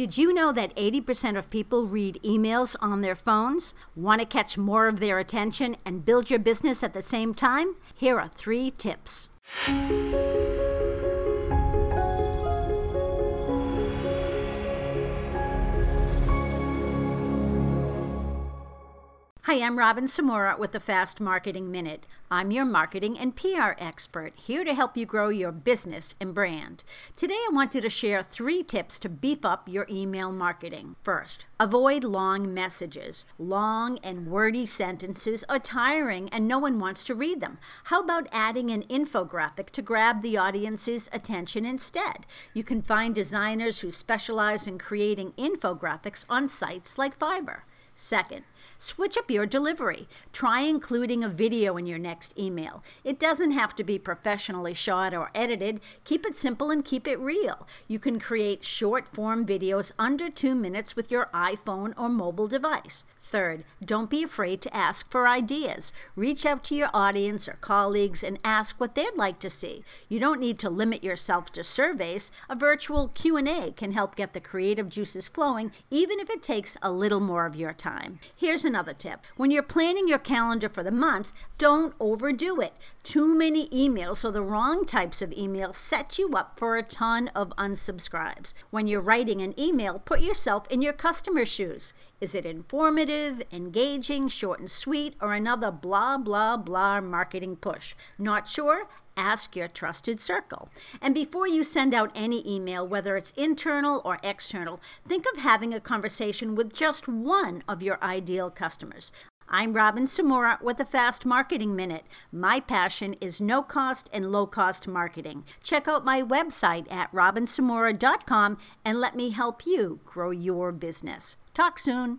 Did you know that 80% of people read emails on their phones? Want to catch more of their attention and build your business at the same time? Here are three tips. Hi, I'm Robin Samora with the Fast Marketing Minute. I'm your marketing and PR expert, here to help you grow your business and brand. Today, I wanted to share three tips to beef up your email marketing. First, avoid long messages. Long and wordy sentences are tiring and no one wants to read them. How about adding an infographic to grab the audience's attention instead? You can find designers who specialize in creating infographics on sites like Fiverr. Second, switch up your delivery. Try including a video in your next email. It doesn't have to be professionally shot or edited. Keep it simple and keep it real. You can create short form videos under two minutes with your iPhone or mobile device. Third, don't be afraid to ask for ideas. Reach out to your audience or colleagues and ask what they'd like to see. You don't need to limit yourself to surveys. A virtual Q&A can help get the creative juices flowing even if it takes a little more of your time. Here's another tip. When you're planning your calendar for the month, don't overdo it. Too many emails or the wrong types of emails set you up for a ton of unsubscribes. When you're writing an email, put yourself in your customer's shoes. Is it informative, engaging, short and sweet, or another blah, blah, blah marketing push? Not sure? Ask your trusted circle. And before you send out any email, whether it's internal or external, think of having a conversation with just one of your ideal customers. I'm Robin Samora with the Fast Marketing Minute. My passion is no cost and low cost marketing. Check out my website at robinsamora.com and let me help you grow your business. Talk soon.